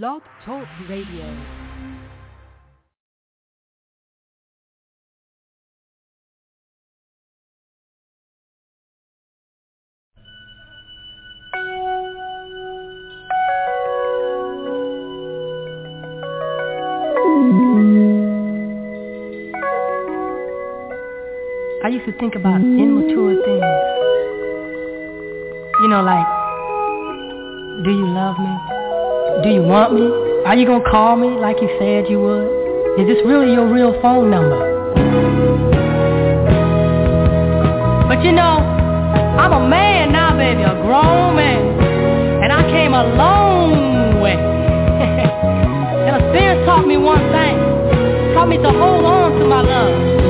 Blog Talk Radio. I used to think about immature things. You know, like, do you love me? Do you want me? Are you gonna call me like you said you would? Is this really your real phone number? But you know, I'm a man now, baby, a grown man. And I came a long way. and experience taught me one thing. Taught me to hold on to my love.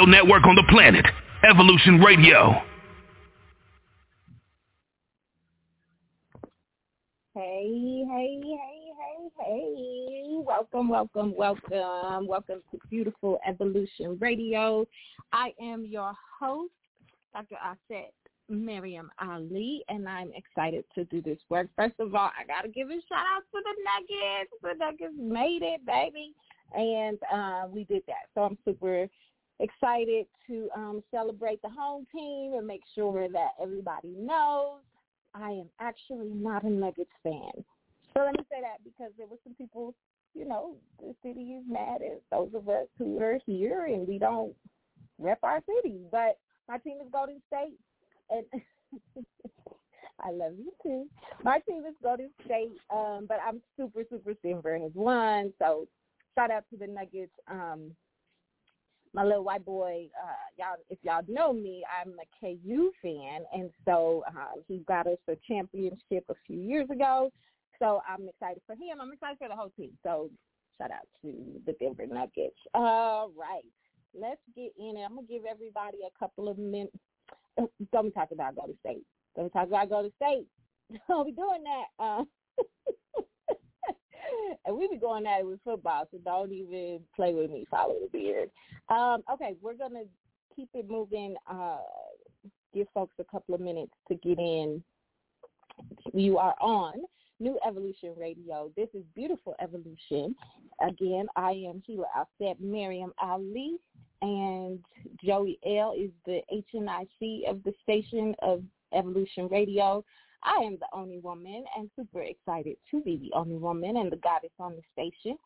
Radio network on the planet, Evolution Radio. Hey, hey, hey, hey, hey. Welcome, welcome, welcome. Welcome to Beautiful Evolution Radio. I am your host, Dr. Auset Miriam Ali, and I'm excited to do this work. First of all, I got to give a shout out to the Nuggets. The Nuggets made it, baby. And uh, we did that. So I'm super excited to um, celebrate the home team and make sure that everybody knows I am actually not a Nuggets fan. So let me say that because there were some people, you know, the city is mad at those of us who are here and we don't rep our city. But my team is Golden State, and I love you too. My team is Golden State, um, but I'm super, super Denver has won. So shout out to the Nuggets. Um, my little white boy, uh, y'all, if y'all know me, I'm a KU fan, and so uh, he got us a championship a few years ago. So I'm excited for him. I'm excited for the whole team. So shout out to the Denver Nuggets. All right, let's get in it. I'm gonna give everybody a couple of minutes. Uh, don't be talking about go to State. Don't be talking about go to State. Don't be doing that. Uh, and we be going at it with football, so don't even play with me. Follow the beard. Um, okay, we're gonna keep it moving. Uh, give folks a couple of minutes to get in. You are on New Evolution Radio. This is Beautiful Evolution. Again, I am Healer Auset, Miriam Ali, and Joey L is the HNIC of the station of Evolution Radio. I am the only woman and super excited to be the only woman and the goddess on the station.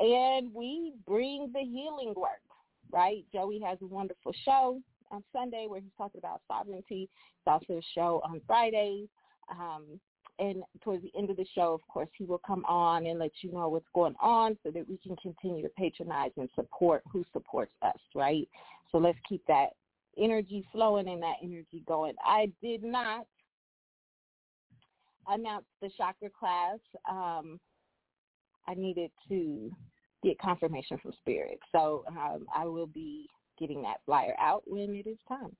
And we bring the healing work, right? Joey has a wonderful show on Sunday where he's talking about sovereignty. It's also a show on Fridays. Um, and towards the end of the show, of course, he will come on and let you know what's going on so that we can continue to patronize and support who supports us, right? So let's keep that energy flowing and that energy going. I did not announced the chakra class, um, I needed to get confirmation from spirit. So um, I will be getting that flyer out when it is time.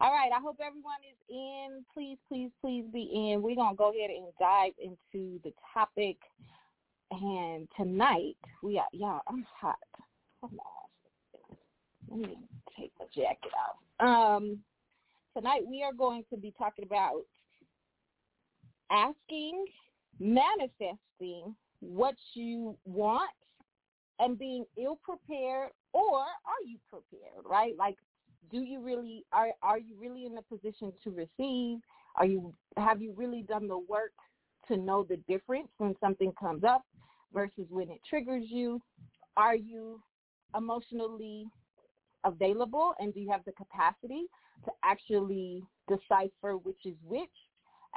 All right. I hope everyone is in. Please, please, please be in. We're going to go ahead and dive into the topic. And tonight, we are, y'all, I'm hot. Hold on. Let me take the jacket off. Um, tonight, we are going to be talking about asking, manifesting what you want and being ill prepared or are you prepared, right? Like do you really are are you really in a position to receive? Are you have you really done the work to know the difference when something comes up versus when it triggers you? Are you emotionally available and do you have the capacity to actually decipher which is which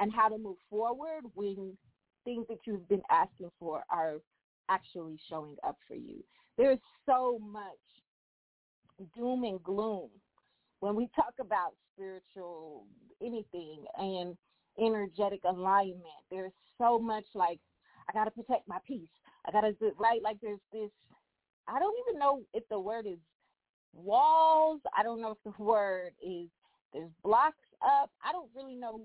and how to move forward when things that you've been asking for are actually showing up for you. There's so much doom and gloom when we talk about spiritual anything and energetic alignment. There's so much like I got to protect my peace. I got to do right like there's this I don't even know if the word is walls. I don't know if the word is there's blocks up. I don't really know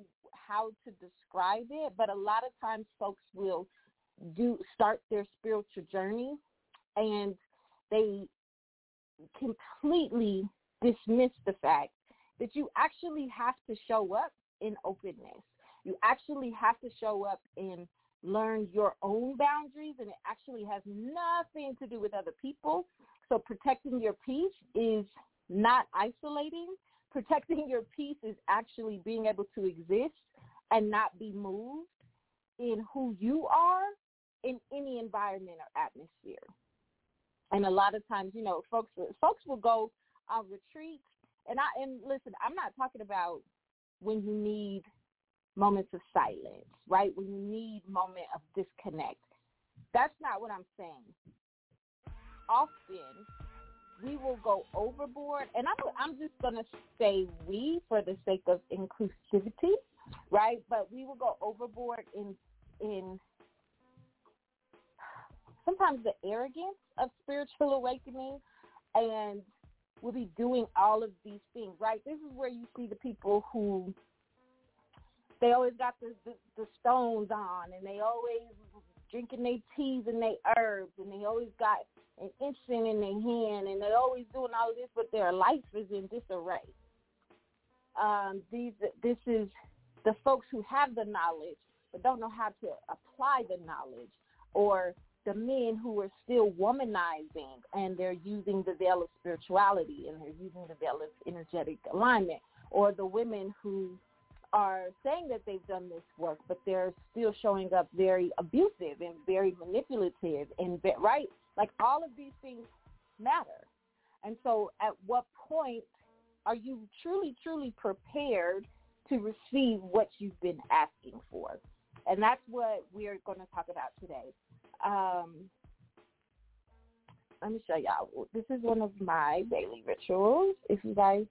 how to describe it, but a lot of times folks will do start their spiritual journey and they completely dismiss the fact that you actually have to show up in openness. You actually have to show up and learn your own boundaries and it actually has nothing to do with other people. So protecting your peace is not isolating. Protecting your peace is actually being able to exist and not be moved in who you are in any environment or atmosphere. And a lot of times, you know, folks folks will go on retreats and I and listen, I'm not talking about when you need moments of silence, right? When you need moment of disconnect. That's not what I'm saying. Often we will go overboard and I'm I'm just to say we for the sake of inclusivity right? But we will go overboard in in sometimes the arrogance of spiritual awakening and we'll be doing all of these things, right? This is where you see the people who they always got the, the, the stones on and they always drinking their teas and their herbs and they always got an incense in their hand and they always doing all this but their life is in disarray. Um, these this is the folks who have the knowledge but don't know how to apply the knowledge or the men who are still womanizing and they're using the veil of spirituality and they're using the veil of energetic alignment or the women who are saying that they've done this work but they're still showing up very abusive and very manipulative and right? Like all of these things matter. And so at what point are you truly truly prepared to receive what you've been asking for and that's what we're going to talk about today um, let me show y'all. This is one of my daily rituals. If you guys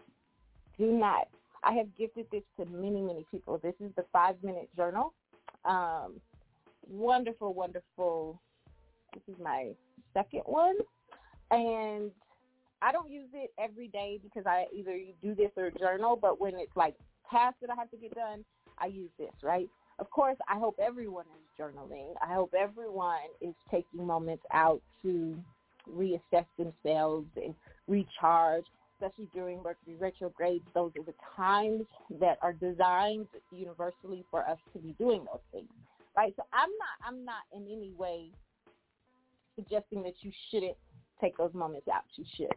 do not, I have gifted this to many, many people. This is the five minute journal. Um, wonderful, wonderful. This is my second one. And I don't use it every day because I either do this or journal, but when it's like tasks that I have to get done, I use this, right? Of course, I hope everyone is journaling. I hope everyone is taking moments out to reassess themselves and recharge, especially during Mercury retrograde. Those are the times that are designed universally for us to be doing those things. Right? So I'm not I'm not in any way suggesting that you shouldn't take those moments out. You should.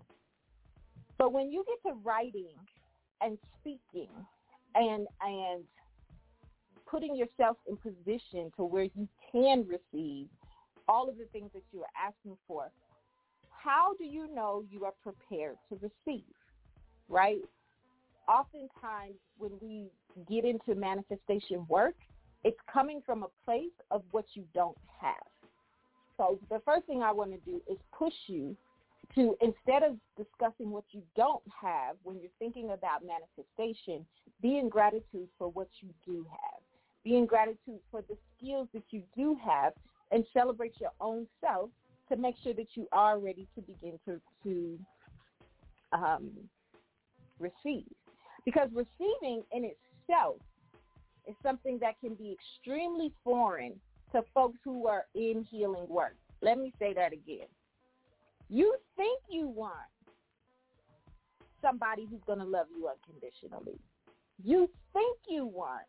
But when you get to writing and speaking and and putting yourself in position to where you can receive all of the things that you are asking for, how do you know you are prepared to receive? Right? Oftentimes when we get into manifestation work, it's coming from a place of what you don't have. So the first thing I want to do is push you to instead of discussing what you don't have when you're thinking about manifestation, be in gratitude for what you do have be in gratitude for the skills that you do have and celebrate your own self to make sure that you are ready to begin to, to um, receive. Because receiving in itself is something that can be extremely foreign to folks who are in healing work. Let me say that again. You think you want somebody who's going to love you unconditionally. You think you want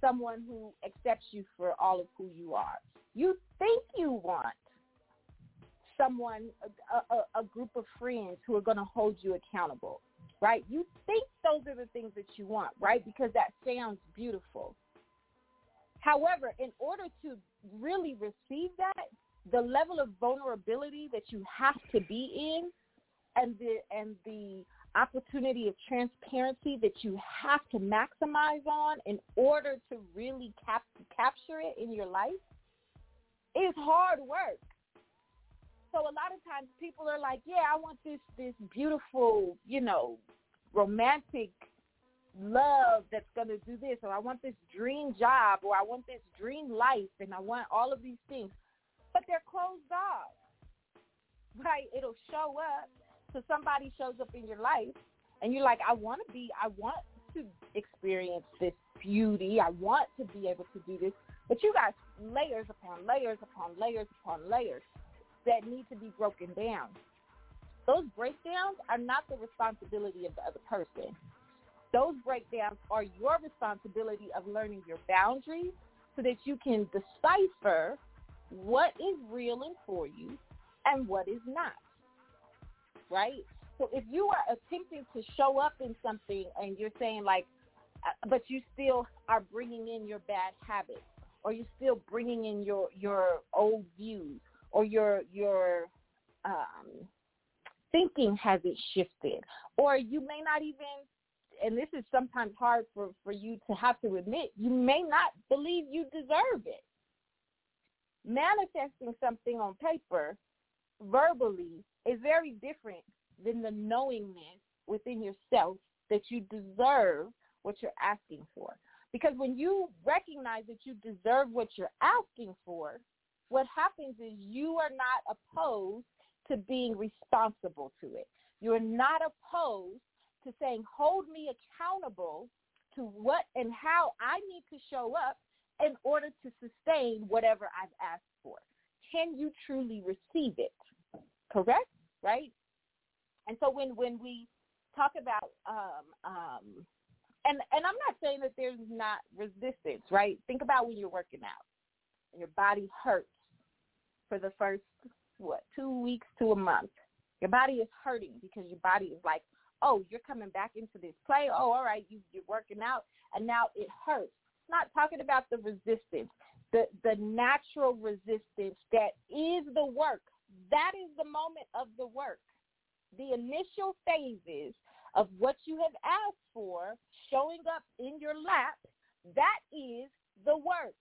someone who accepts you for all of who you are. You think you want someone, a, a, a group of friends who are going to hold you accountable, right? You think those are the things that you want, right? Because that sounds beautiful. However, in order to really receive that, the level of vulnerability that you have to be in and the and the opportunity of transparency that you have to maximize on in order to really cap- capture it in your life is hard work. So a lot of times people are like, yeah, I want this this beautiful, you know, romantic love that's going to do this or I want this dream job or I want this dream life and I want all of these things. But they're closed off. Right? It'll show up so somebody shows up in your life and you're like, I want to be, I want to experience this beauty. I want to be able to do this. But you got layers upon layers upon layers upon layers that need to be broken down. Those breakdowns are not the responsibility of the other person. Those breakdowns are your responsibility of learning your boundaries so that you can decipher what is real and for you and what is not right? So if you are attempting to show up in something and you're saying like, uh, but you still are bringing in your bad habits, or you're still bringing in your your old views, or your your um, thinking hasn't shifted, or you may not even. And this is sometimes hard for, for you to have to admit. You may not believe you deserve it. Manifesting something on paper verbally is very different than the knowingness within yourself that you deserve what you're asking for. Because when you recognize that you deserve what you're asking for, what happens is you are not opposed to being responsible to it. You're not opposed to saying, hold me accountable to what and how I need to show up in order to sustain whatever I've asked for. Can you truly receive it? Correct? Right? And so when, when we talk about um, um, and and I'm not saying that there's not resistance, right? Think about when you're working out and your body hurts for the first what two weeks to a month. Your body is hurting because your body is like, oh, you're coming back into this play. Oh, all right, you, you're working out, and now it hurts. Not talking about the resistance, the the natural resistance that is the work. That is the moment of the work. The initial phases of what you have asked for showing up in your lap, that is the work.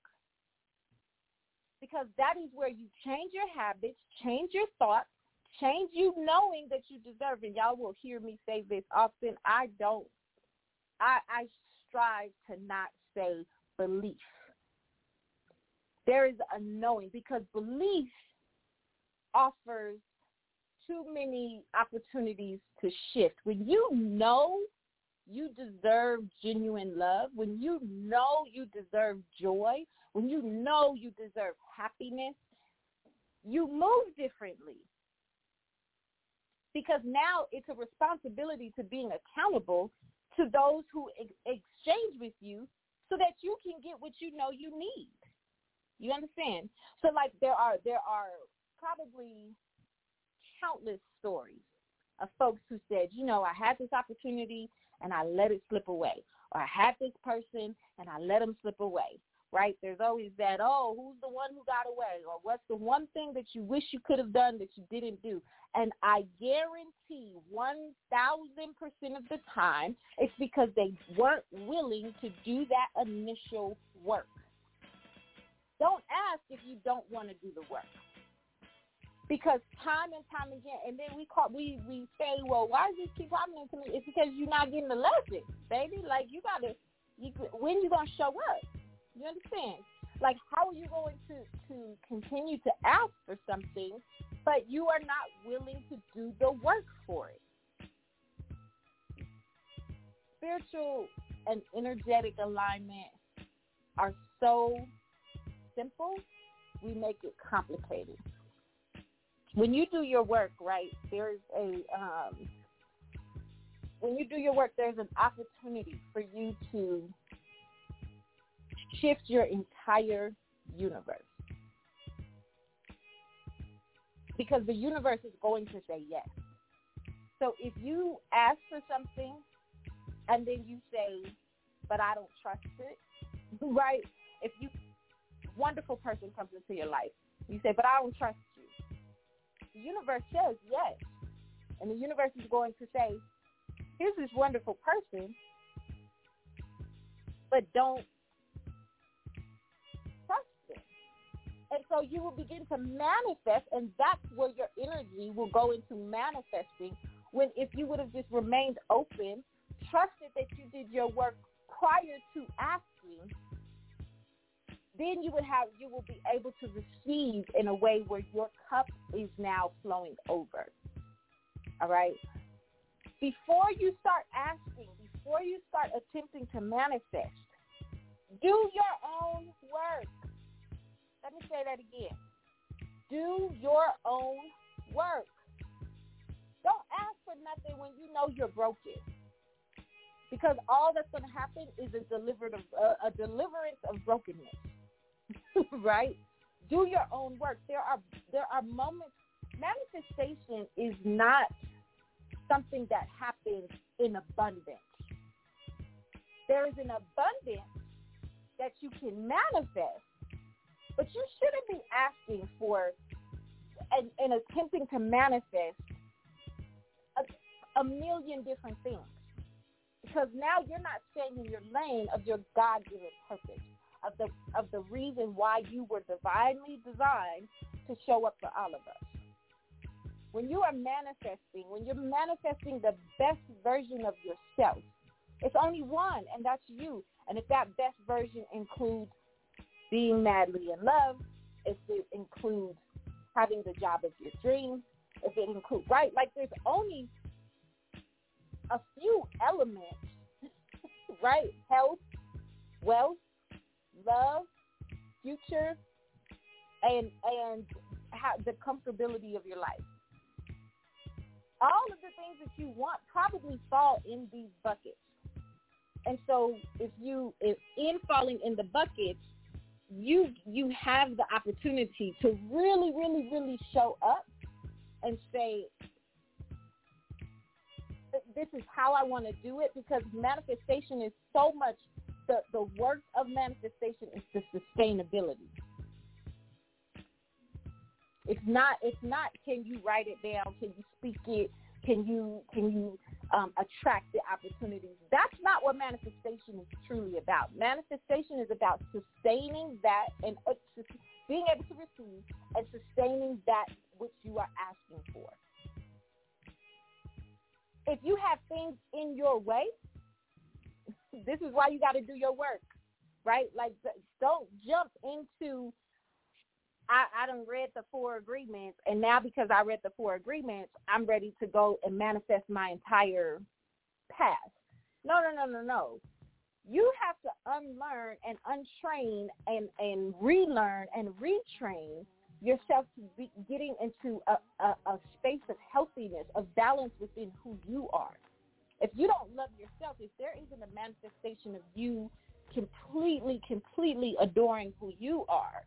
Because that is where you change your habits, change your thoughts, change you knowing that you deserve it. Y'all will hear me say this often. I don't, I, I strive to not say belief. There is a knowing because belief offers too many opportunities to shift. When you know you deserve genuine love, when you know you deserve joy, when you know you deserve happiness, you move differently. Because now it's a responsibility to being accountable to those who ex- exchange with you so that you can get what you know you need. You understand? So like there are there are probably countless stories of folks who said, you know, I had this opportunity and I let it slip away. Or I had this person and I let them slip away. Right? There's always that, oh, who's the one who got away? Or what's the one thing that you wish you could have done that you didn't do? And I guarantee 1,000% of the time it's because they weren't willing to do that initial work. Don't ask if you don't want to do the work because time and time again, and then we call we we say, well, why does this keep happening to me? It's because you're not getting the lesson, baby. Like you gotta, you when you gonna show up? You understand? Like how are you going to to continue to ask for something, but you are not willing to do the work for it? Spiritual and energetic alignment are so simple, we make it complicated when you do your work, right, there's a um, when you do your work, there's an opportunity for you to shift your entire universe. Because the universe is going to say yes. So if you ask for something and then you say, but I don't trust it, right? If you, wonderful person comes into your life, you say, but I don't trust you. the universe says yes. And the universe is going to say, here's this wonderful person, but don't so you will begin to manifest, and that's where your energy will go into manifesting when if you would have just remained open, trusted that you did your work prior to asking, then you would have you will be able to receive in a way where your cup is now flowing over. All right. Before you start asking, before you start attempting to manifest, do your own work. Let me say that again. Do your own work. Don't ask for nothing when you know you're broken. Because all that's going to happen is a, delivered of, a deliverance of brokenness. right? Do your own work. There are there are moments. Manifestation is not something that happens in abundance. There is an abundance that you can manifest, but you shouldn't be asking for and, and attempting to manifest a, a million different things because now you're not staying in your lane of your God-given purpose of the of the reason why you were divinely designed to show up for all of us. When you are manifesting, when you're manifesting the best version of yourself, it's only one, and that's you. And if that best version includes being madly in love, if it includes having the job of your dreams, if it includes, right? Like there's only a few elements, right? Health, wealth, love, future, and and how, the comfortability of your life. All of the things that you want probably fall in these buckets. And so if you if in falling in the buckets, you you have the opportunity to really, really, really show up and say, this is how I want to do it because manifestation is so much the, the work of manifestation is the sustainability. It's not it's not can you write it down, can you speak it, can you can you um, attract the opportunities? That's not what manifestation is truly about. Manifestation is about sustaining that and uh, being able to receive and sustaining that which you are asking for. If you have things in your way, this is why you got to do your work, right? Like, don't jump into. I I done read the four agreements, and now because I read the four agreements, I'm ready to go and manifest my entire past. No, no, no, no, no. You have to unlearn and untrain and and relearn and retrain yourself to be getting into a, a, a space of healthiness, of balance within who you are. If you don't love yourself, if there isn't a manifestation of you completely, completely adoring who you are,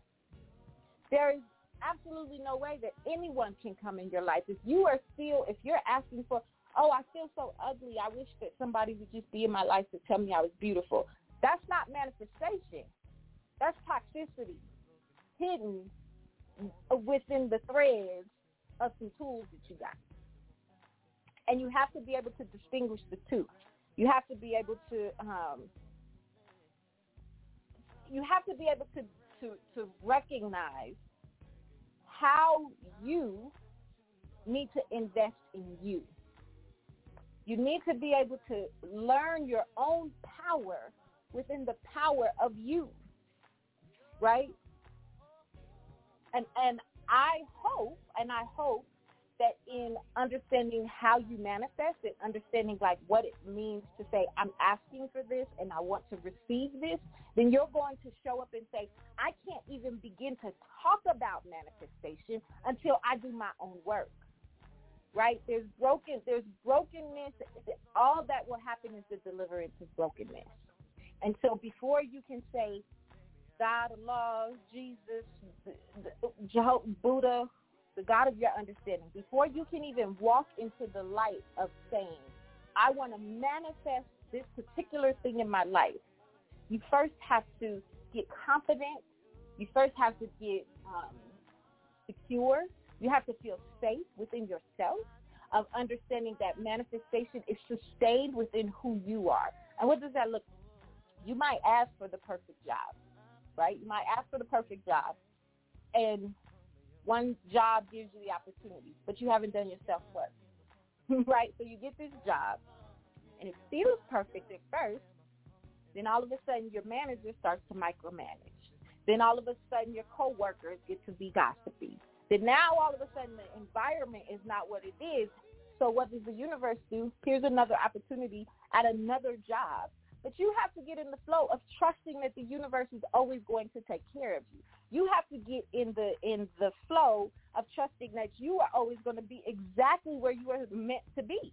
there is absolutely no way that anyone can come in your life. If you are still, if you're asking for, oh, I feel so ugly, I wish that somebody would just be in my life to tell me I was beautiful. That's not manifestation. That's toxicity hidden within the threads of some tools that you got. And you have to be able to distinguish the two. You have to be able to um, you have to be able to, to, to recognize how you need to invest in you. You need to be able to learn your own power within the power of you, right? and and I hope and I hope that in understanding how you manifest it, understanding like what it means to say, I'm asking for this and I want to receive this, then you're going to show up and say, I can't even begin to talk about manifestation until I do my own work. Right? There's broken there's brokenness. All that will happen is the deliverance of brokenness. And so before you can say, God, Allah, Jesus, Jehovah, Buddha, the God of your understanding, before you can even walk into the light of saying, I want to manifest this particular thing in my life, you first have to get confident. You first have to get um, secure. You have to feel safe within yourself of understanding that manifestation is sustained within who you are. And what does that look like? You might ask for the perfect job right? You might ask for the perfect job, and one job gives you the opportunity, but you haven't done yourself work, right? So you get this job, and it feels perfect at first. Then all of a sudden, your manager starts to micromanage. Then all of a sudden, your coworkers get to be gossipy. Then now all of a sudden, the environment is not what it is. So what does the universe do? Here's another opportunity at another job but you have to get in the flow of trusting that the universe is always going to take care of you. You have to get in the in the flow of trusting that you are always going to be exactly where you are meant to be.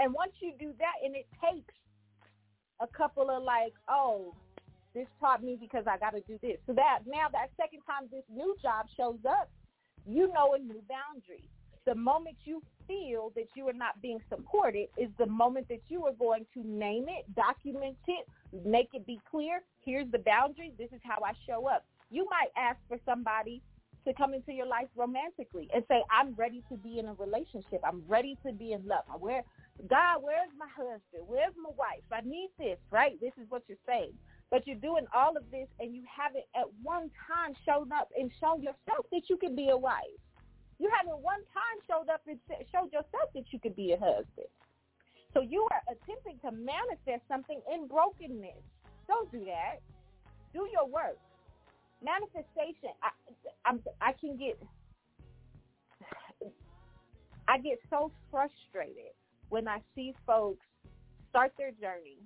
And once you do that, and it takes a couple of like, oh, this taught me because I got to do this. So that now that second time this new job shows up, you know a new boundary. The moment you feel that you are not being supported is the moment that you are going to name it, document it, make it be clear. Here's the boundary. This is how I show up. You might ask for somebody to come into your life romantically and say, I'm ready to be in a relationship. I'm ready to be in love. Where, God, where's my husband? Where's my wife? I need this, right? This is what you're saying. But you're doing all of this and you haven't at one time shown up and shown yourself that you can be a wife. You haven't one time showed up and showed yourself that you could be a husband. So you are attempting to manifest something in brokenness. Don't do that. Do your work. Manifestation. I, I'm, I can get I get so frustrated when I see folks start their journey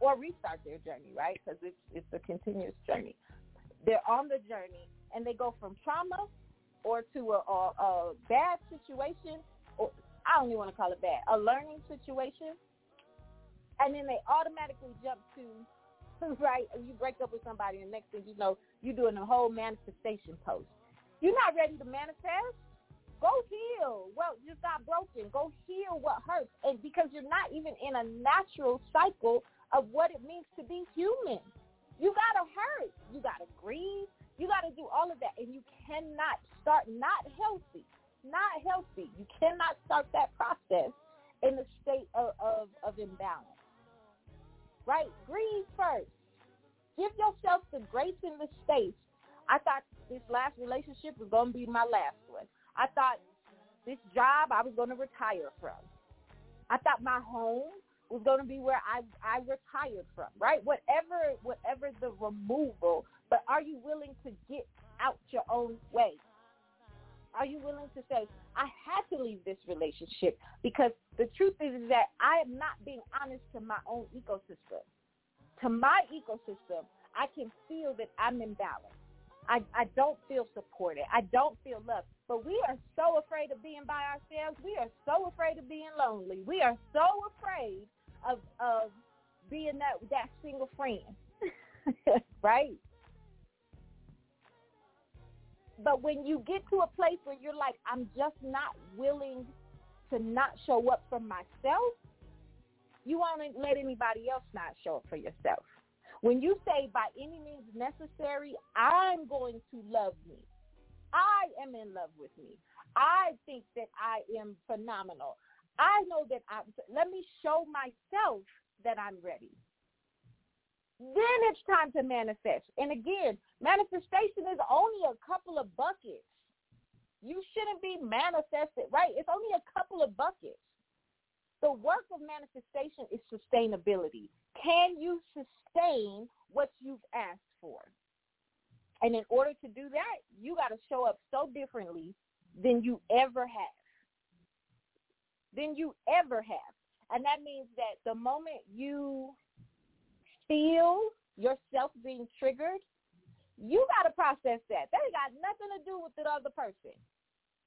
or restart their journey, right? Because it's it's a continuous journey. They're on the journey and they go from trauma or to a, a, a bad situation, or I don't even want to call it bad, a learning situation, and then they automatically jump to right. You break up with somebody, and next thing you know, you're doing a whole manifestation post. You're not ready to manifest. Go heal what just got broken. Go heal what hurts, and because you're not even in a natural cycle of what it means to be human. You gotta hurt. You gotta grieve. You gotta do all of that, and you cannot start not healthy. Not healthy. You cannot start that process in a state of, of, of imbalance. Right? Grieve first. Give yourself the grace and the space. I thought this last relationship was going to be my last one. I thought this job I was going to retire from. I thought my home was going to be where I I retired from, right? Whatever whatever the removal, but are you willing to get out your own way? Are you willing to say, I had to leave this relationship because the truth is, is that I am not being honest to my own ecosystem. To my ecosystem, I can feel that I'm imbalanced. I, I don't feel supported. I don't feel loved. But we are so afraid of being by ourselves. We are so afraid of being lonely. We are so afraid of of being that that single friend. right? But when you get to a place where you're like, I'm just not willing to not show up for myself, you won't let anybody else not show up for yourself. When you say by any means necessary, I'm going to love me. I am in love with me. I think that I am phenomenal. I know that I'm. let me show myself that I'm ready. Then it's time to manifest. And again, manifestation is only a couple of buckets. You shouldn't be manifested, right? It's only a couple of buckets. The work of manifestation is sustainability. Can you sustain what you've asked for? And in order to do that, you got to show up so differently than you ever have. Than you ever have. And that means that the moment you feel yourself being triggered, you got to process that. That got nothing to do with the other person.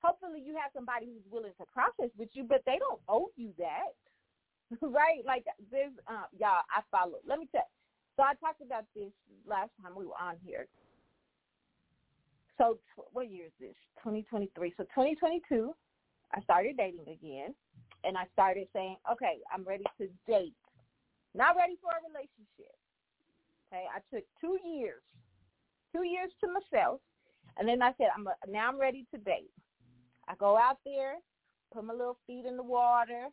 Hopefully you have somebody who's willing to process with you, but they don't owe you that. right? Like there's, uh, y'all, I follow. Let me tell So I talked about this last time we were on here. So what year is this? 2023. So 2022, I started dating again, and I started saying, okay, I'm ready to date. Not ready for a relationship. Okay, I took two years, two years to myself, and then I said, I'm a, now I'm ready to date. I go out there, put my little feet in the water,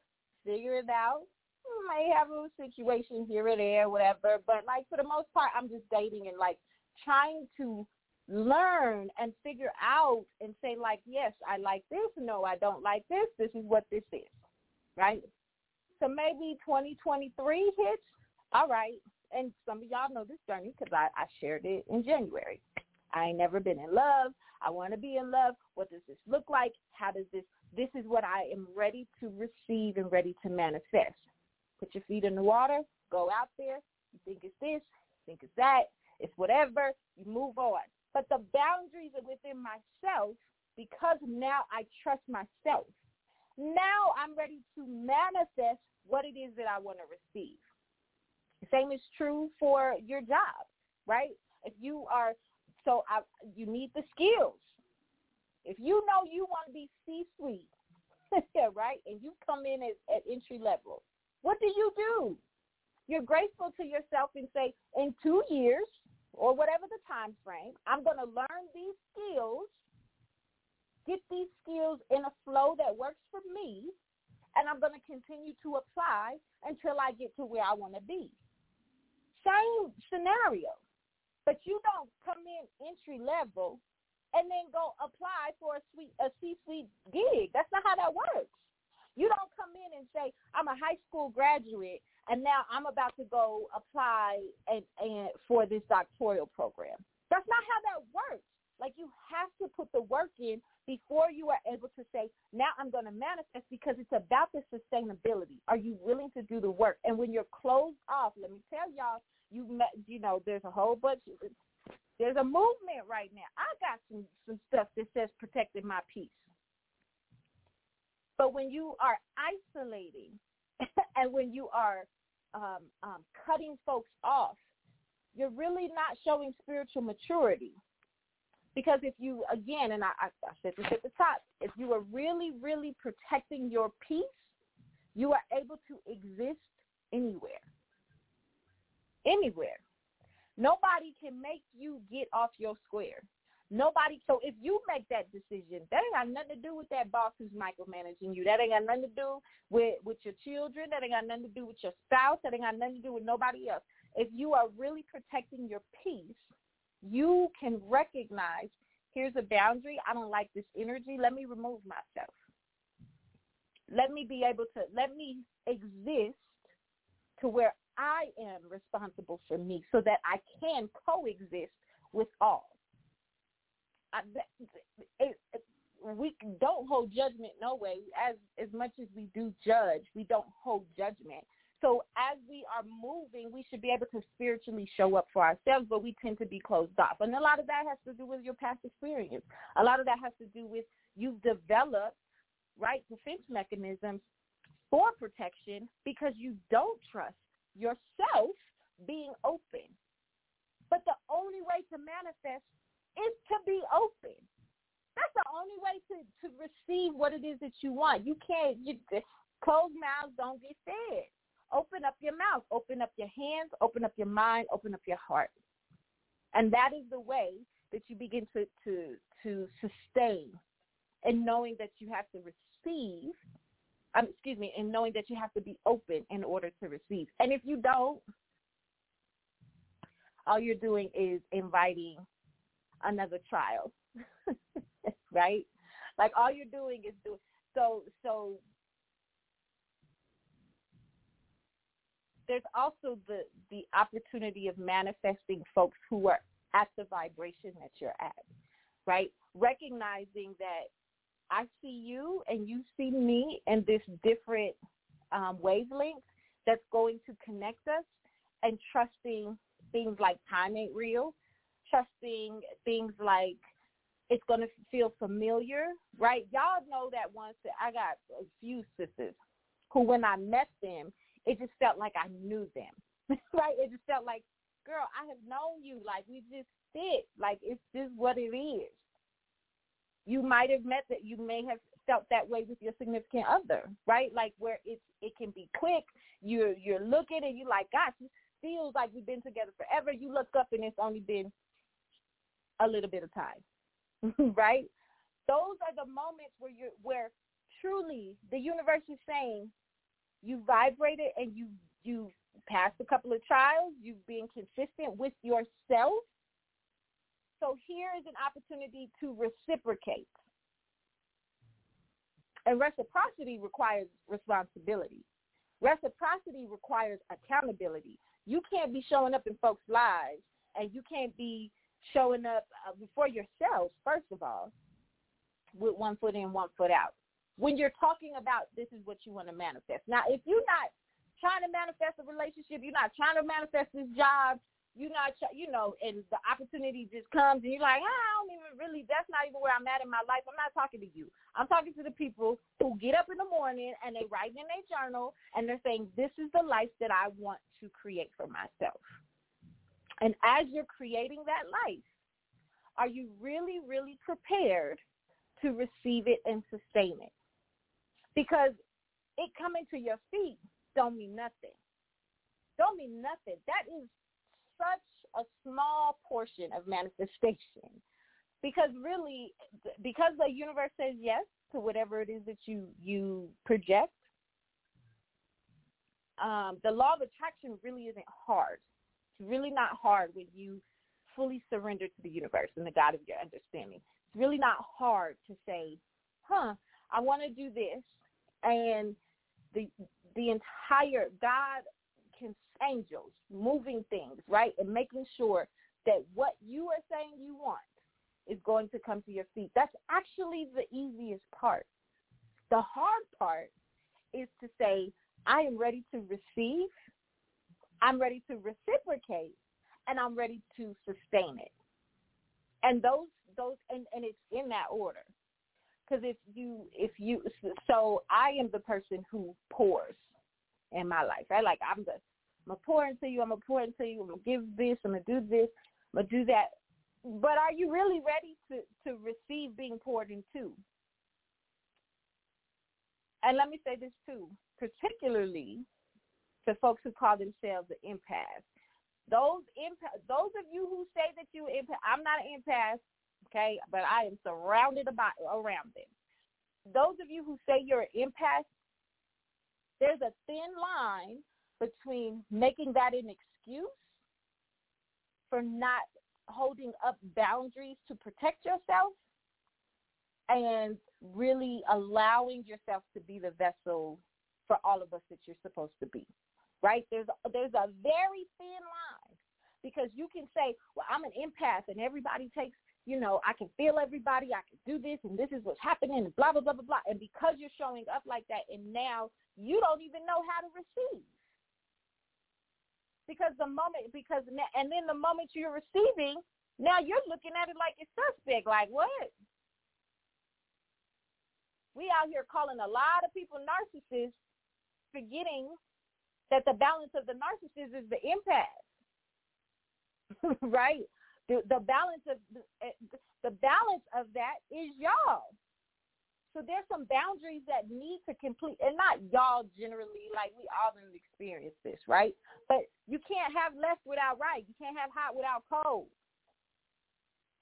figure it out. I may have a little situation here or there, whatever, but like for the most part, I'm just dating and like trying to learn and figure out and say like, yes, I like this. No, I don't like this. This is what this is, right? So maybe 2023 hits. All right. And some of y'all know this journey because I, I shared it in January. I ain't never been in love. I want to be in love. What does this look like? How does this, this is what I am ready to receive and ready to manifest. Put your feet in the water. Go out there. You think it's this. think it's that. It's whatever. You move on. But the boundaries are within myself because now I trust myself. Now I'm ready to manifest what it is that I want to receive. Same is true for your job, right? If you are, so I, you need the skills. If you know you want to be C-suite, right, and you come in at, at entry level, what do you do? You're grateful to yourself and say, in two years or whatever the time frame, I'm going to learn these skills, get these skills in a flow that works for me, and I'm going to continue to apply until I get to where I want to be. Same scenario. But you don't come in entry level and then go apply for a sweet a C-suite gig. That's not how that works. You don't come in and say, I'm a high school graduate and now I'm about to go apply and, and for this doctoral program. That's not how that works. Like you have to put the work in before you are able to say, now I'm going to manifest because it's about the sustainability. Are you willing to do the work? And when you're closed off, let me tell y'all, you met, you know, there's a whole bunch. There's a movement right now. I got some some stuff that says protecting my peace. But when you are isolating, and when you are um, um, cutting folks off, you're really not showing spiritual maturity. Because if you, again, and I, I said this at the top, if you are really, really protecting your peace, you are able to exist anywhere. Anywhere. Nobody can make you get off your square. Nobody. So if you make that decision, that ain't got nothing to do with that boss who's micromanaging you. That ain't got nothing to do with with your children. That ain't got nothing to do with your spouse. That ain't got nothing to do with nobody else. If you are really protecting your peace, you can recognize here's a boundary. I don't like this energy. Let me remove myself. Let me be able to let me exist to where I am responsible for me so that I can coexist with all. I, it, it, we don't hold judgment no way. As as much as we do judge, we don't hold judgment. So as we are moving, we should be able to spiritually show up for ourselves, but we tend to be closed off. And a lot of that has to do with your past experience. A lot of that has to do with you've developed right defense mechanisms for protection because you don't trust yourself being open. But the only way to manifest is to be open. That's the only way to, to receive what it is that you want. You can't, you, closed mouths don't get fed. Open up your mouth, open up your hands, open up your mind, open up your heart. And that is the way that you begin to, to, to sustain and knowing that you have to receive, um, excuse me, and knowing that you have to be open in order to receive. And if you don't, all you're doing is inviting another trial, right? Like all you're doing is doing so. So there's also the the opportunity of manifesting folks who are at the vibration that you're at, right? Recognizing that I see you and you see me in this different um, wavelength that's going to connect us and trusting things like time ain't real trusting things like it's going to feel familiar, right? Y'all know that once I got a few sisters who when I met them, it just felt like I knew them, right? It just felt like, girl, I have known you. Like we just fit. Like it's just what it is. You might have met that. You may have felt that way with your significant other, right? Like where it's it can be quick. You're you're looking and you're like, gosh, it feels like we've been together forever. You look up and it's only been a little bit of time, right? Those are the moments where you're where truly the universe is saying you vibrated and you you passed a couple of trials, you've been consistent with yourself. So here is an opportunity to reciprocate. And reciprocity requires responsibility. Reciprocity requires accountability. You can't be showing up in folks' lives and you can't be showing up uh, for yourself, first of all, with one foot in, one foot out. When you're talking about this is what you want to manifest. Now, if you're not trying to manifest a relationship, you're not trying to manifest this job, you're not, you know, and the opportunity just comes and you're like, ah, I don't even really, that's not even where I'm at in my life. I'm not talking to you. I'm talking to the people who get up in the morning and they write in their journal and they're saying, this is the life that I want to create for myself. And as you're creating that life, are you really, really prepared to receive it and sustain it? Because it coming to your feet don't mean nothing. Don't mean nothing. That is such a small portion of manifestation. Because really, because the universe says yes to whatever it is that you, you project, um, the law of attraction really isn't hard. It's really not hard when you fully surrender to the universe and the God of your understanding. It's really not hard to say, huh, I want to do this. And the the entire God can angels moving things, right? And making sure that what you are saying you want is going to come to your feet. That's actually the easiest part. The hard part is to say, I am ready to receive, I'm ready to reciprocate, and I'm ready to sustain it. And those those and, and it's in that order. Because if you if you so I am the person who pours in my life. Right? Like I'm the I'm gonna pour into you, I'm gonna pour into you, I'm gonna give this, I'm gonna do this, I'm gonna do that. But are you really ready to, to receive being poured into? And let me say this too, particularly to folks who call themselves an empath. Those empath, those of you who say that you empath, I'm not an empath, okay, but I am surrounded about around them. Those of you who say you're an empath, there's a thin line between making that an excuse for not holding up boundaries to protect yourself and really allowing yourself to be the vessel for all of us that you're supposed to be. Right? There's there's a very thin line because you can say, "Well, I'm an empath and everybody takes, you know, I can feel everybody, I can do this and this is what's happening and blah blah blah blah blah." And because you're showing up like that and now you don't even know how to receive because the moment because and then the moment you're receiving, now you're looking at it like it's suspect. Like what? We out here calling a lot of people narcissists, forgetting that the balance of the narcissist is the empath, right? The, the balance of the, eh, balance of that is y'all. So there's some boundaries that need to complete, and not y'all generally, like we all done experienced this, right? But you can't have left without right. You can't have hot without cold.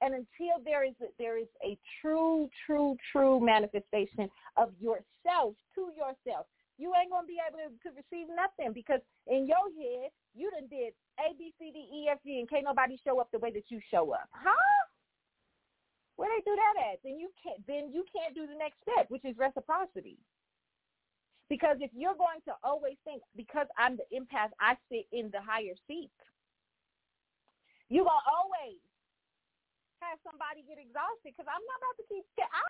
And until there is a, there is a true, true, true manifestation of yourself to yourself, you ain't gonna be able to, to receive nothing because in your head you done did A, B, C, D, E, F, G, and can't nobody show up the way that you show up, huh? Where they do that at? Then you can't. Then you can't do the next step, which is reciprocity. Because if you're going to always think, because I'm the empath, I sit in the higher seat. You're gonna always have somebody get exhausted because I'm not about to keep. I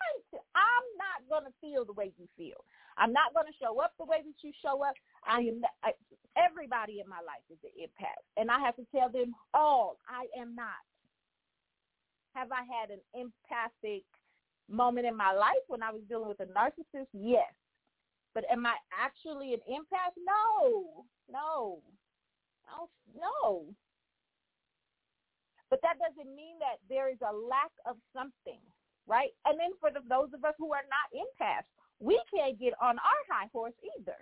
I'm not gonna feel the way you feel. I'm not gonna show up the way that you show up. I am. I, everybody in my life is an empath, and I have to tell them all I am not. Have I had an empathic moment in my life when I was dealing with a narcissist? Yes. But am I actually an empath? No. No. No. But that doesn't mean that there is a lack of something, right? And then for the, those of us who are not empaths, we can't get on our high horse either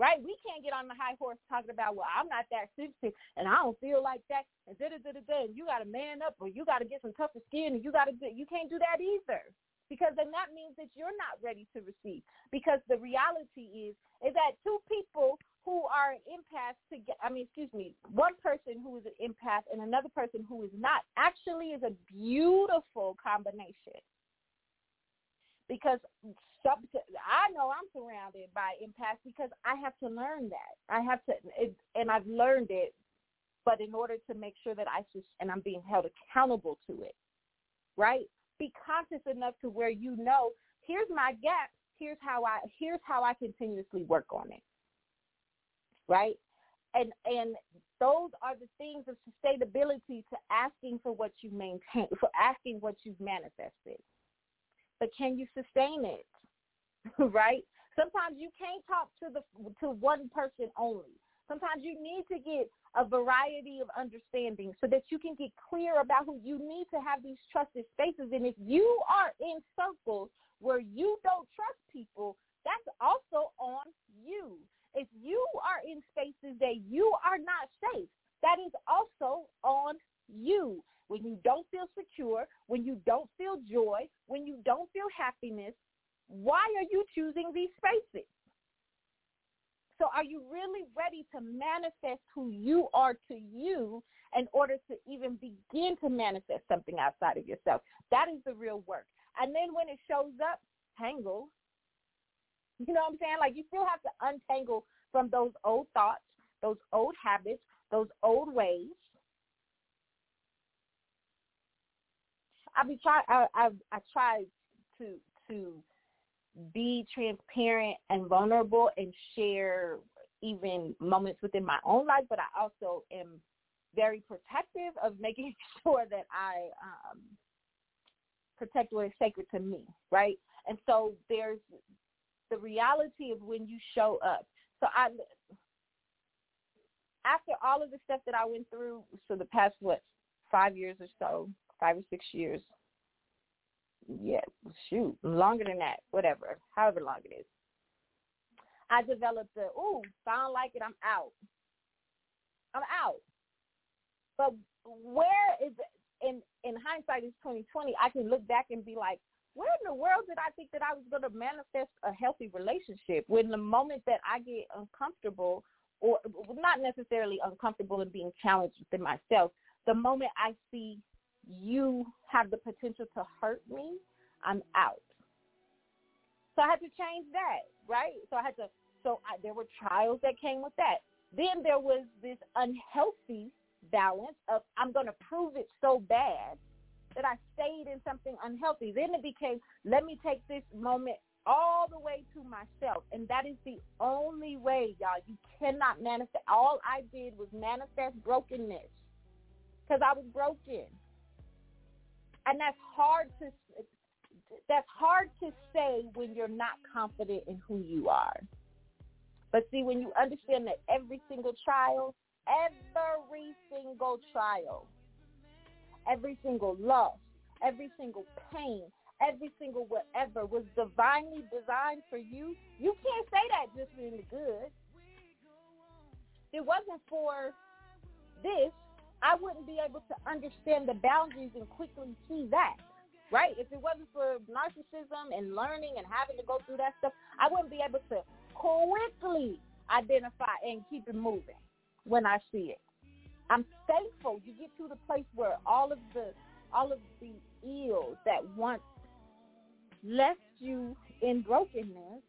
right? We can't get on the high horse talking about, well, I'm not that sensitive and I don't feel like that and da da da da da. And you got to man up or you got to get some tougher skin and you got to you can't do that either because then that means that you're not ready to receive. Because the reality is is that two people who are an to get, I mean, excuse me, one person who is an empath and another person who is not actually is a beautiful combination because some, I know I'm surrounded by empaths because I have to learn that. I have to, it, and I've learned it. But in order to make sure that I just, and I'm being held accountable to it, right? Be conscious enough to where you know, here's my gap. Here's how I, here's how I continuously work on it, right? And and those are the things of sustainability to asking for what you maintain, for asking what you've manifested but can you sustain it? right? Sometimes you can't talk to the to one person only. Sometimes you need to get a variety of understanding so that you can get clear about who you need to have these trusted spaces. And if you are in circles where you don't trust people, that's also on you. If you are in spaces that you are not safe, that is also on you when you don't feel secure, when you don't feel joy, when you don't feel happiness, why are you choosing these spaces? So are you really ready to manifest who you are to you in order to even begin to manifest something outside of yourself? That is the real work. And then when it shows up, tangle. You know what I'm saying? Like you still have to untangle from those old thoughts, those old habits, those old ways, I be try I I I try to to be transparent and vulnerable and share even moments within my own life, but I also am very protective of making sure that I um, protect what is sacred to me, right? And so there's the reality of when you show up. So I, after all of the stuff that I went through, so the past what five years or so, five or six years, yeah, shoot, longer than that, whatever, however long it is. I developed the, ooh, sound like it, I'm out. I'm out. But where is in in hindsight twenty twenty, I can look back and be like, where in the world did I think that I was gonna manifest a healthy relationship when the moment that I get uncomfortable or not necessarily uncomfortable and being challenged within myself, the moment I see you have the potential to hurt me, I'm out. So I had to change that, right? So I had to. So I, there were trials that came with that. Then there was this unhealthy balance of I'm going to prove it so bad that I stayed in something unhealthy. Then it became let me take this moment all the way to myself. And that is the only way, y'all. You cannot manifest. All I did was manifest brokenness because I was broken. And that's hard to that's hard to say when you're not confident in who you are. But see, when you understand that every single trial, every single trial, every single loss, every single pain, every single whatever was divinely designed for you, you can't say that just in the good. It wasn't for this, I wouldn't be able to understand the boundaries and quickly see that. Right? If it wasn't for narcissism and learning and having to go through that stuff, I wouldn't be able to quickly identify and keep it moving when I see it. I'm thankful you get to the place where all of the all of the ills that once left you in brokenness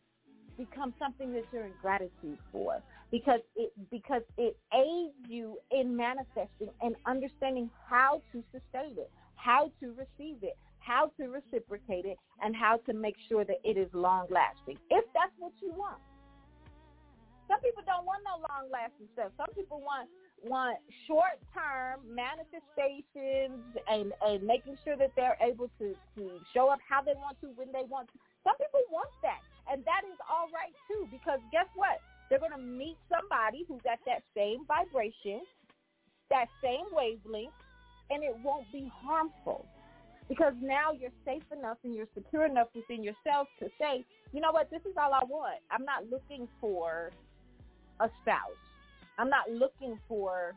become something that you're in gratitude for because it because it aids you in manifesting and understanding how to sustain it, how to receive it, how to reciprocate it, and how to make sure that it is long lasting. If that's what you want. Some people don't want no long lasting stuff. Some people want want short term manifestations and, and making sure that they're able to, to show up how they want to when they want to. Some people want that. And that is all right too because guess what? They're going to meet somebody who's at that same vibration, that same wavelength, and it won't be harmful. Because now you're safe enough and you're secure enough within yourself to say, you know what, this is all I want. I'm not looking for a spouse. I'm not looking for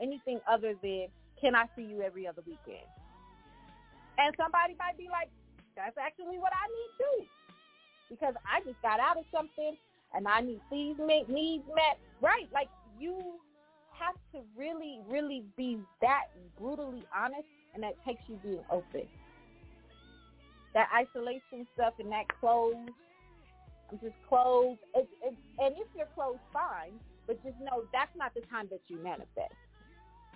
anything other than can I see you every other weekend? And somebody might be like, that's actually what I need too. Because I just got out of something and I need these needs met. Right. Like you have to really, really be that brutally honest and that takes you being open. That isolation stuff and that closed, I'm just closed. It, it, and if you're closed, fine. But just know that's not the time that you manifest.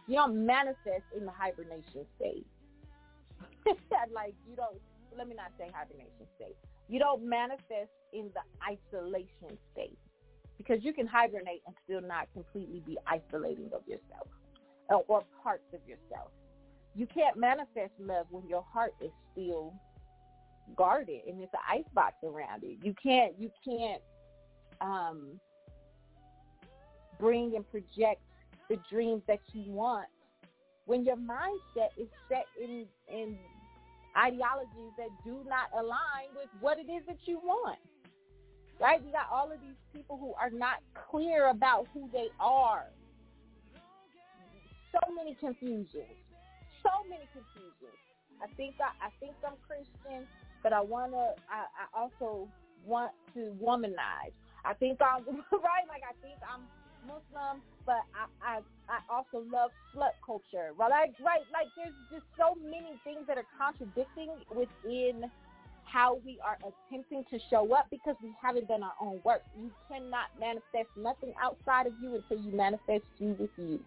You don't manifest in the hibernation state. like you don't, let me not say hibernation state. You don't manifest in the isolation state because you can hibernate and still not completely be isolating of yourself or, parts of yourself. You can't manifest love when your heart is still guarded and there's an icebox around it. You can't, you can't, um, bring and project the dreams that you want when your mindset is set in in ideologies that do not align with what it is that you want. Right? You got all of these people who are not clear about who they are. So many confusions. So many confusions. I think I, I think I'm Christian, but I wanna I, I also want to womanize. I think I'm right, like I think I'm Muslim, but I, I I also love slut culture. Right, like right, like there's just so many things that are contradicting within how we are attempting to show up because we haven't done our own work. You cannot manifest nothing outside of you until you manifest you with you.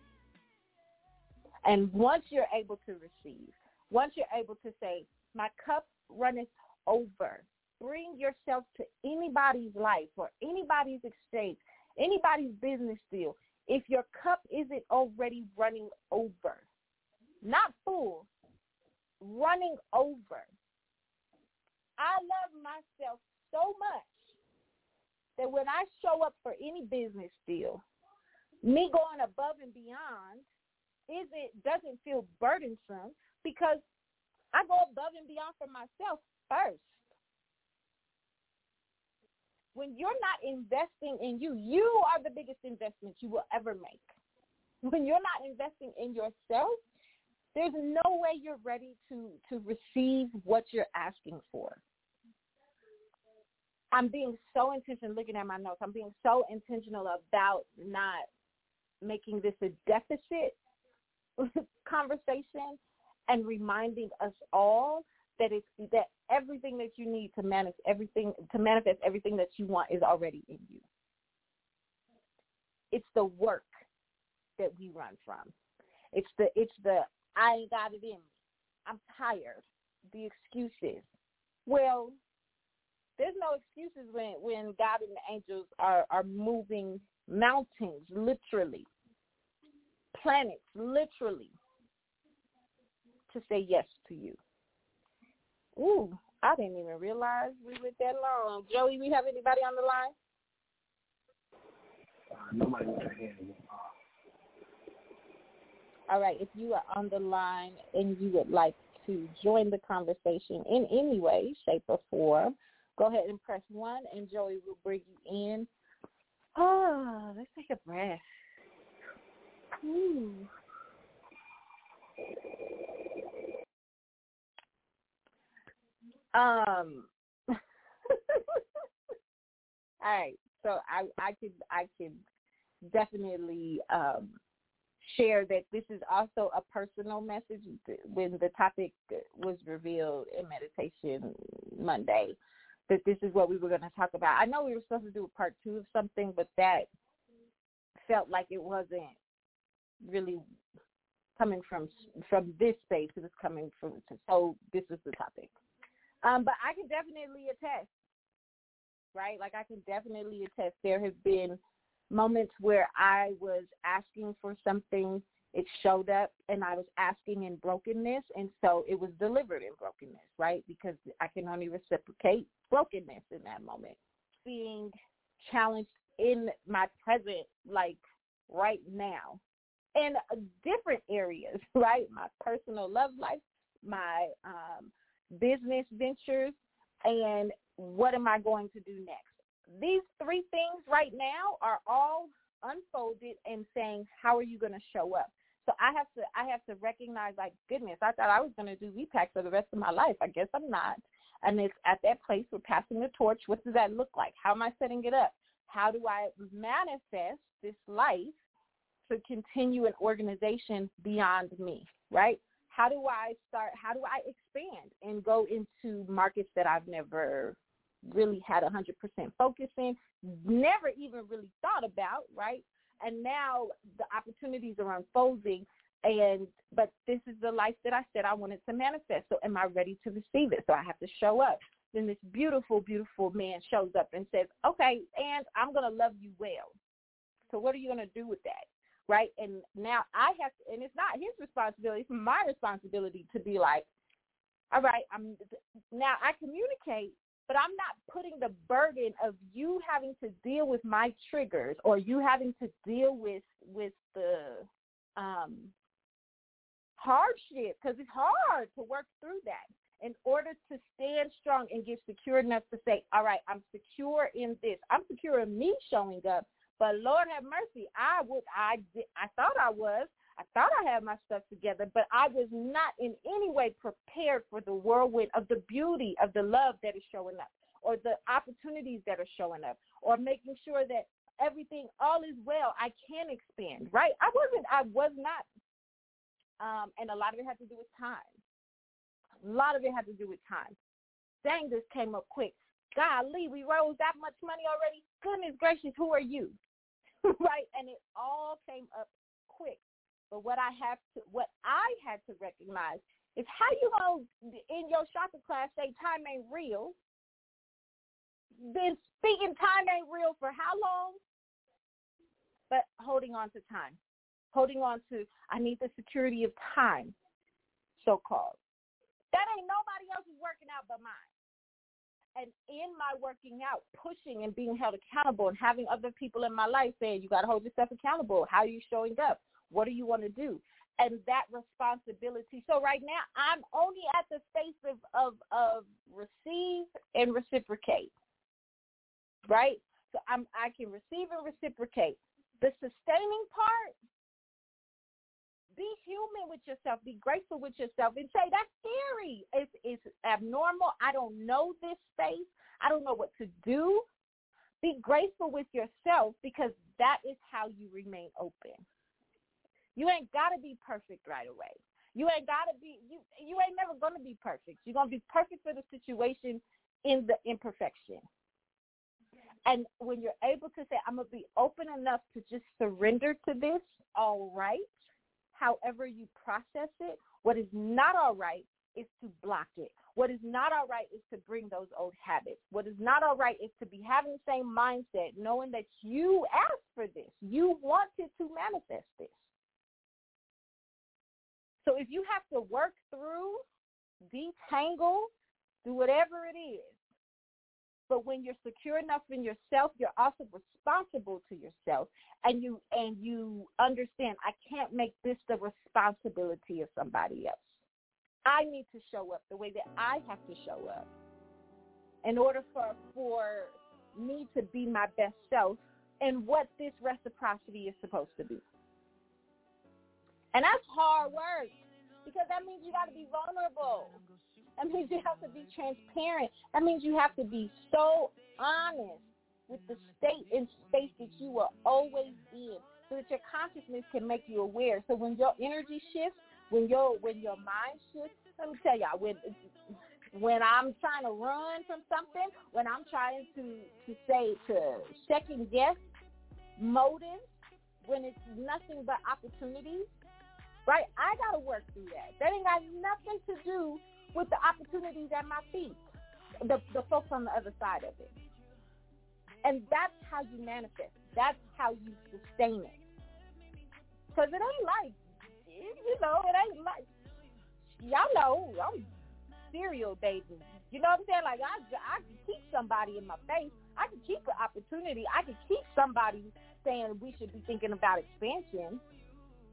And once you're able to receive, once you're able to say, my cup runneth over, bring yourself to anybody's life or anybody's exchange, anybody's business deal. If your cup isn't already running over, not full, running over. I love myself so much that when I show up for any business deal, me going above and beyond is it doesn't feel burdensome because I go above and beyond for myself first. When you're not investing in you, you are the biggest investment you will ever make. When you're not investing in yourself, there's no way you're ready to to receive what you're asking for. I'm being so intentional looking at my notes. I'm being so intentional about not making this a deficit conversation and reminding us all that it's that everything that you need to manage everything to manifest everything that you want is already in you. It's the work that we run from. It's the it's the I ain't got it in me. I'm tired. The excuses. Well, there's no excuses when when God and the angels are are moving mountains literally, planets literally to say yes to you. Ooh, I didn't even realize we went that long. Joey, we have anybody on the line? Uh, nobody with their hand. All right, if you are on the line and you would like to join the conversation in any way, shape, or form, go ahead and press 1 and Joey will bring you in. Oh, let's take a breath. Ooh. Um. all right, so I I could I could definitely um share that this is also a personal message when the topic was revealed in meditation Monday that this is what we were going to talk about. I know we were supposed to do a part two of something, but that felt like it wasn't really coming from from this space. It was coming from so this is the topic. Um, but I can definitely attest, right? Like I can definitely attest. There have been moments where I was asking for something, it showed up, and I was asking in brokenness, and so it was delivered in brokenness, right? Because I can only reciprocate brokenness in that moment. Being challenged in my present, like right now, in different areas, right? My personal love life, my um, business ventures, and what am I going to do next? these three things right now are all unfolded and saying, how are you going to show up? So I have to I have to recognize like goodness, I thought I was going to do VPAC for the rest of my life. I guess I'm not. And it's at that place we're passing the torch. What does that look like? How am I setting it up? How do I manifest this life to continue an organization beyond me, right? How do I start how do I expand and go into markets that I've never really had a 100% focus in, never even really thought about, right? And now the opportunities are unfolding and but this is the life that I said I wanted to manifest. So am I ready to receive it? So I have to show up. Then this beautiful, beautiful man shows up and says, Okay, and I'm gonna love you well. So what are you gonna do with that? Right? And now I have to and it's not his responsibility, it's my responsibility to be like, all right, I'm now I communicate but I'm not putting the burden of you having to deal with my triggers or you having to deal with with the um hardship because it's hard to work through that in order to stand strong and get secure enough to say, all right, I'm secure in this. I'm secure in me showing up, but Lord have mercy, I would, I did, I thought I was, I thought I had my stuff together, but I was not in any way prepared for the whirlwind of the beauty of the love that is showing up or the opportunities that are showing up or making sure that everything, all is well. I can expand, right? I wasn't, I was not. Um, and a lot of it had to do with time. A lot of it had to do with time. Dang, this came up quick. Golly, we rose that much money already. Goodness gracious, who are you? right? And it all came up quick. But what I have to, what I had to recognize It's how you gonna in your chakra class say time ain't real. Been speaking time ain't real for how long? But holding on to time. Holding on to I need the security of time, so called. That ain't nobody else's working out but mine and in my working out, pushing and being held accountable and having other people in my life saying, you got to hold yourself accountable. How are you showing up? What do you want to do? And that responsibility. So right now, I'm only at the space of, of, of receive and reciprocate, right? So I'm, I can receive and reciprocate. The sustaining part, be human with yourself. Be grateful with yourself and say, that's scary. It's, it's abnormal. I don't know this space. I don't know what to do. Be grateful with yourself because that is how you remain open. You ain't got to be perfect right away. You ain't got to be, you, you ain't never going to be perfect. You're going to be perfect for the situation in the imperfection. And when you're able to say, I'm going to be open enough to just surrender to this, all right, however you process it. What is not all right is to block it. What is not all right is to bring those old habits. What is not all right is to be having the same mindset, knowing that you asked for this. You wanted to manifest this. So if you have to work through, detangle, do whatever it is, but when you're secure enough in yourself, you're also responsible to yourself and you and you understand I can't make this the responsibility of somebody else. I need to show up the way that I have to show up in order for for me to be my best self and what this reciprocity is supposed to be. And that's hard work because that means you got to be vulnerable. That means you have to be transparent. That means you have to be so honest with the state and space that you are always in so that your consciousness can make you aware. So when your energy shifts, when your when your mind shifts, let me tell y'all, when when I'm trying to run from something, when I'm trying to to say to second guess motives, when it's nothing but opportunities, right? I gotta work through that. That ain't got nothing to do with the opportunities at my feet, the, the folks on the other side of it. And that's how you manifest. That's how you sustain it. Because it ain't like, you know, it ain't like, y'all know, I'm serial dating. You know what I'm saying? Like, I, I can keep somebody in my face. I can keep an opportunity. I can keep somebody saying we should be thinking about expansion.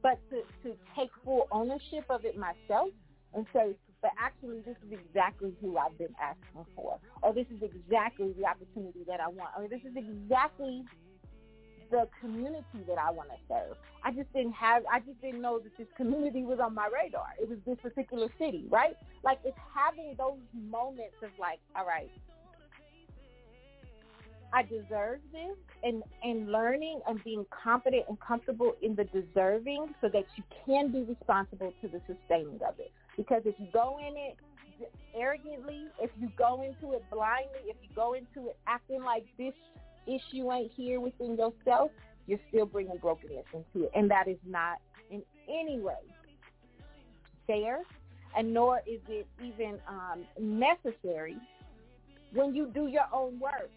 But to, to take full ownership of it myself and say, but actually this is exactly who I've been asking for, or this is exactly the opportunity that I want, or this is exactly the community that I want to serve. I just didn't have, I just didn't know that this community was on my radar. It was this particular city, right? Like it's having those moments of like, all right, I deserve this and, and learning and being confident and comfortable in the deserving so that you can be responsible to the sustaining of it. Because if you go in it arrogantly, if you go into it blindly, if you go into it acting like this issue ain't here within yourself, you're still bringing brokenness into it. And that is not in any way fair, and nor is it even um, necessary when you do your own work.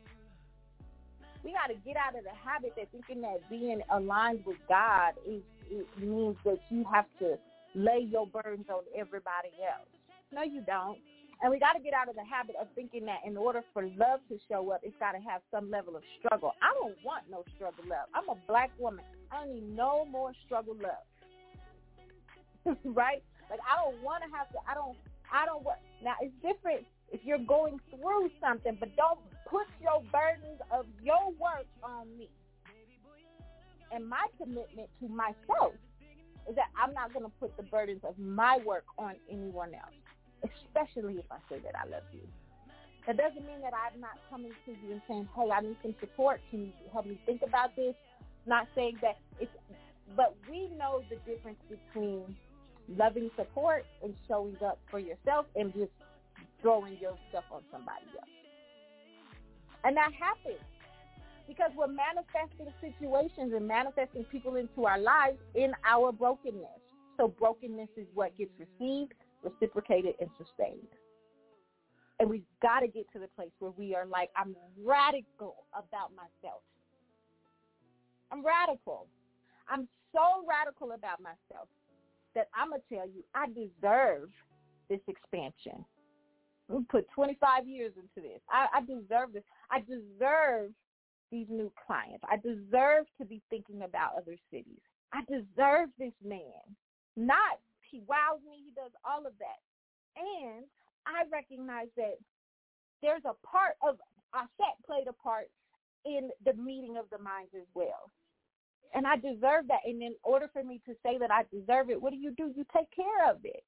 We got to get out of the habit that thinking that being aligned with God is it means that you have to lay your burdens on everybody else. No, you don't. And we got to get out of the habit of thinking that in order for love to show up, it's got to have some level of struggle. I don't want no struggle love. I'm a black woman. I don't need no more struggle love. right? Like I don't want to have to. I don't. I don't want. Now it's different if you're going through something, but don't put your burdens of your work on me. And my commitment to myself is that I'm not going to put the burdens of my work on anyone else, especially if I say that I love you. That doesn't mean that I'm not coming to you and saying, hey, I need some support. Can you help me think about this? Not saying that it's, but we know the difference between loving support and showing up for yourself and just throwing your stuff on somebody else. And that happens because we're manifesting situations and manifesting people into our lives in our brokenness. So brokenness is what gets received. reciprocated, and sustained. And we've got to get to the place where we are like, I'm radical about myself. I'm radical. I'm so radical about myself that I'm going to tell you I deserve this expansion. We put 25 years into this. I, I deserve this. I deserve these new clients. I deserve to be thinking about other cities. I deserve this man. Not he wows me, he does all of that. And I recognize that there's a part of Auset played a part in the meeting of the minds as well. And I deserve that. And in order for me to say that I deserve it, what do you do? You take care of it.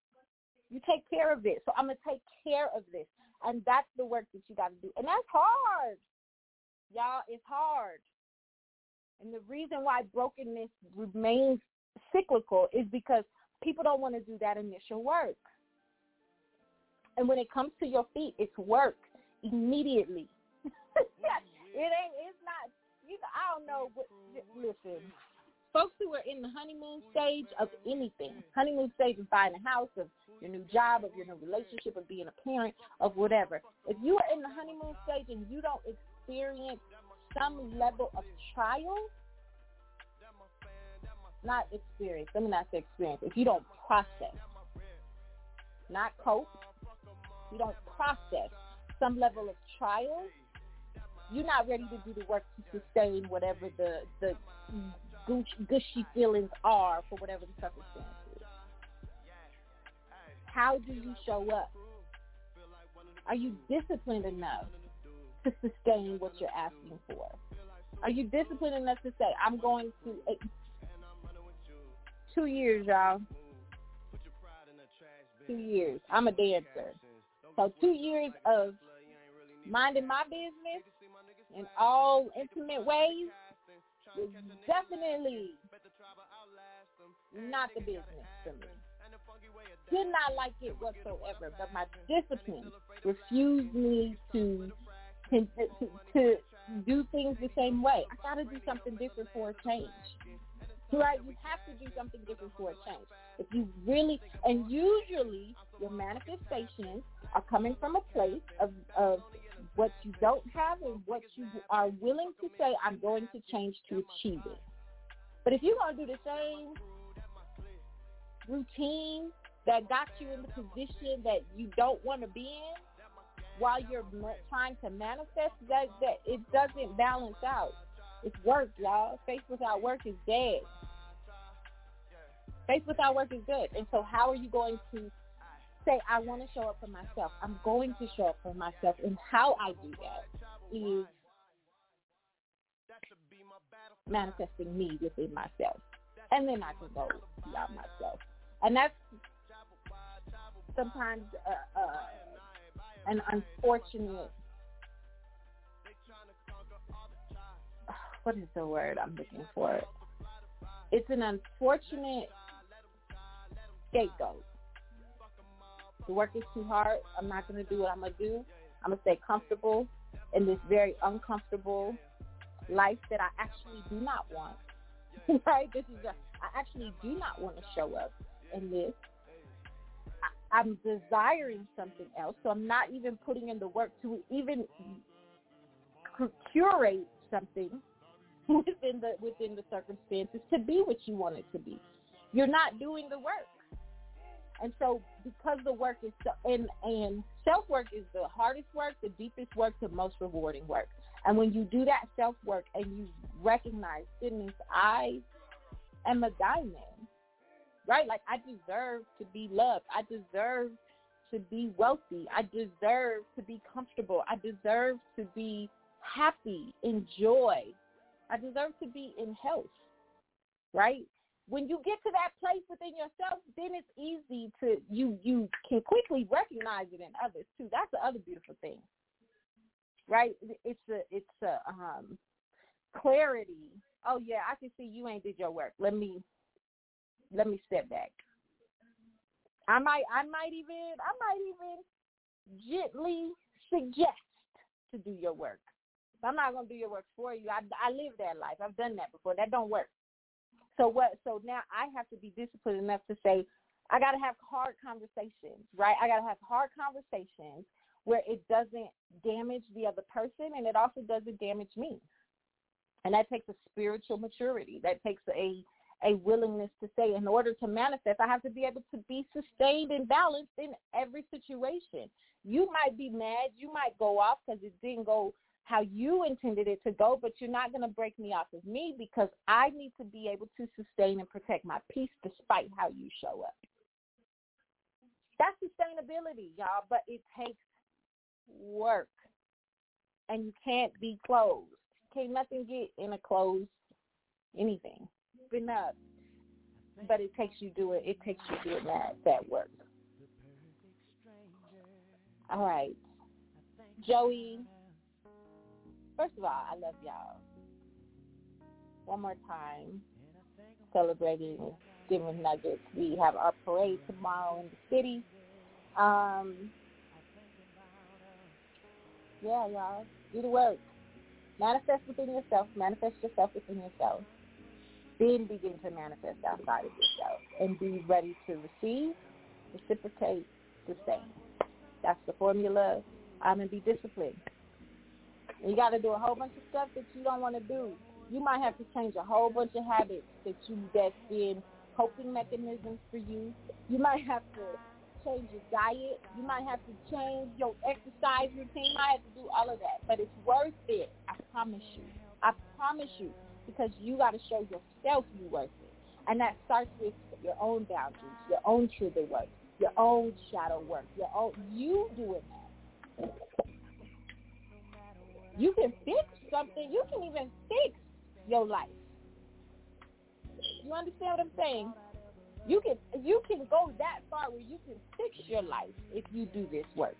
You take care of it. So I'm to take care of this. And that's the work that you got to do. And that's hard. Y'all, it's hard. And the reason why brokenness remains cyclical is because people don't want to do that initial work. And when it comes to your feet, it's work immediately. Mm-hmm. it ain't. It's not. You know, I don't know. What, mm-hmm. listen, folks who are in the honeymoon stage of anything, honeymoon stage of buying a house, of your new job, of your new relationship, of being a parent, of whatever. If you are in the honeymoon stage and you don't experience some level of trial, not experience, let me not say experience, if you don't process, not cope, you don't process some level of trial, you're not ready to do the work to sustain whatever the the gushy feelings are for whatever the circumstance is. How do you show up? Are you disciplined enough to sustain what you're asking for? Are you disciplined enough to say, I'm going to uh, two years, y'all. Two years. I'm a dancer. So two years of minding my business in all intimate ways is definitely not the business for me. Did not like it whatsoever, but my discipline refused me to to, to, do things the same way. I got to do something different for a change. Right? You have to do something different for a change. If you really, and usually your manifestations are coming from a place of, of what you don't have and what you are willing to say, I'm going to change to achieve it. But if you're going to do the same routine that got you in the position that you don't want to be in while you're trying to manifest, that, that it doesn't balance out. It's work, y'all. Faith without work is dead. Faith without work is good. And so how are you going to say, I want to show up for myself? I'm going to show up for myself. And how I do that is manifesting me within myself. And then I can go beyond myself. And that's sometimes uh, uh, an unfortunate what is the word I'm looking for? It's an unfortunate scapegoat. The work is too hard. I'm not going to do what I'm going to do. I'm going to stay comfortable in this very uncomfortable life that I actually do not want. right? This is a, I actually do not want to show up in this. I'm desiring something else, so I'm not even putting in the work to even curate something within the within the circumstances to be what you want it to be. You're not doing the work. And so because the work is so, and and self work is the hardest work, the deepest work, the most rewarding work. And when you do that self work and you recognize, goodness, I am a diamond. Right? Like I deserve to be loved. I deserve to be wealthy. I deserve to be comfortable. I deserve to be happy, enjoy, I deserve to be in health, right? When you get to that place within yourself, then it's easy to you you can quickly recognize it in others too. That's the other beautiful thing, right? It's a it's a um, clarity. Oh yeah, I can see you ain't did your work. Let me let me step back. I might I might even I might even gently suggest to do your work. I'm not gonna do your work for you. I I live that life. I've done that before. That don't work. So what? So now I have to be disciplined enough to say, I got to have hard conversations, right? I got to have hard conversations where it doesn't damage the other person and it also doesn't damage me. And that takes a spiritual maturity. That takes a a willingness to say in order to manifest, I have to be able to be sustained and balanced in every situation. You might be mad, you might go off because it didn't go how you intended it to go, but you're not going to break me off of me because I need to be able to sustain and protect my peace despite how you show up. That's sustainability, y'all, but it takes work. And you can't be closed. Can't nothing get in a closed anything. Been up. But it takes you do it. It takes you doing that that work. All right. Joey, first of all, I love y'all. One more time, celebrating Giving Nuggets. We have our parade tomorrow in the city. Um, yeah, y'all, do the work. Manifest within yourself. Manifest yourself within yourself. Then begin to manifest outside of yourself and be ready to receive, reciprocate, sustain. That's the formula. I'm gonna be disciplined. You got to do a whole bunch of stuff that you don't want to do. You might have to change a whole bunch of habits that you that's been coping mechanisms for you. You might have to change your diet. You might have to change your exercise routine. You might have to do all of that. But it's worth it. I promise you. I promise you. Because you got to show yourself you worth it. And that starts with your own boundaries, your own trigger work, your own shadow work, your own you doing that. You can fix something. You can even fix your life. You understand what I'm saying? You can you can go that far where you can fix your life if you do this work.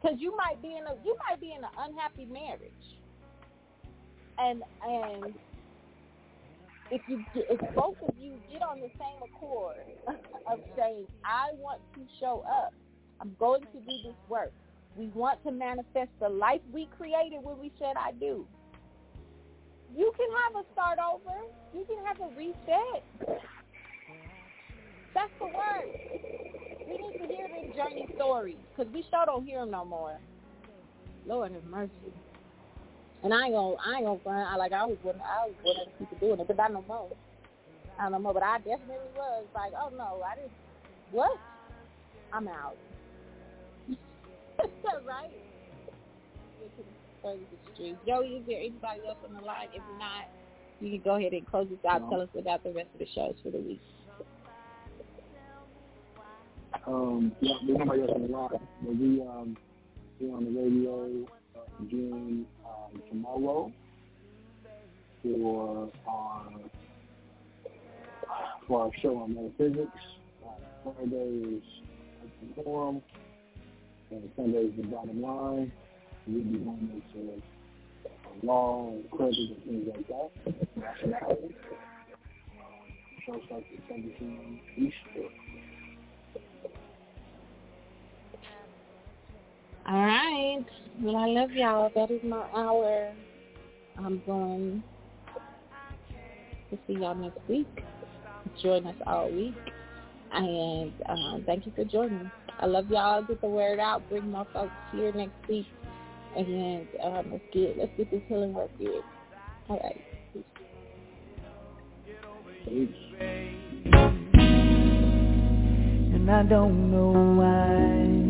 Because you might be in a you might be in an unhappy marriage, and and if you if both of you get on the same accord of saying I want to show up, I'm going to do this work. We want to manifest the life we created when we said I do you can have a start over. You can have a reset. That's the word. We need to hear them journey stories because we sure don't hear them no more. Lord have mercy. And I ain't gonna, I ain't gonna find. I like I was, I was of the people doing it, but I know. I don't know, but I definitely was like, oh no, I didn't. What? I'm out. right? further the streets. Joey, is there anybody else on the line? If not, you can go ahead and close this out. No. Tell us about the rest of the shows for the week. Um, yeah, there's nobody else on the line. But we um we're on the radio again um, tomorrow for our for our show on metaphysics. Uh, Friday is the forum, and Sunday is the bottom line we'll be going into law and credit and things like that. Nationality. Show starts at 7 p.m. Eastern. All right. Well, I love y'all. That is my hour. I'm going to see y'all next week. Join us all week. And um, thank you for joining. I love y'all. Get the word out. Bring more folks here next week and um, let's get let's get this healing work good. All right. And I don't know why.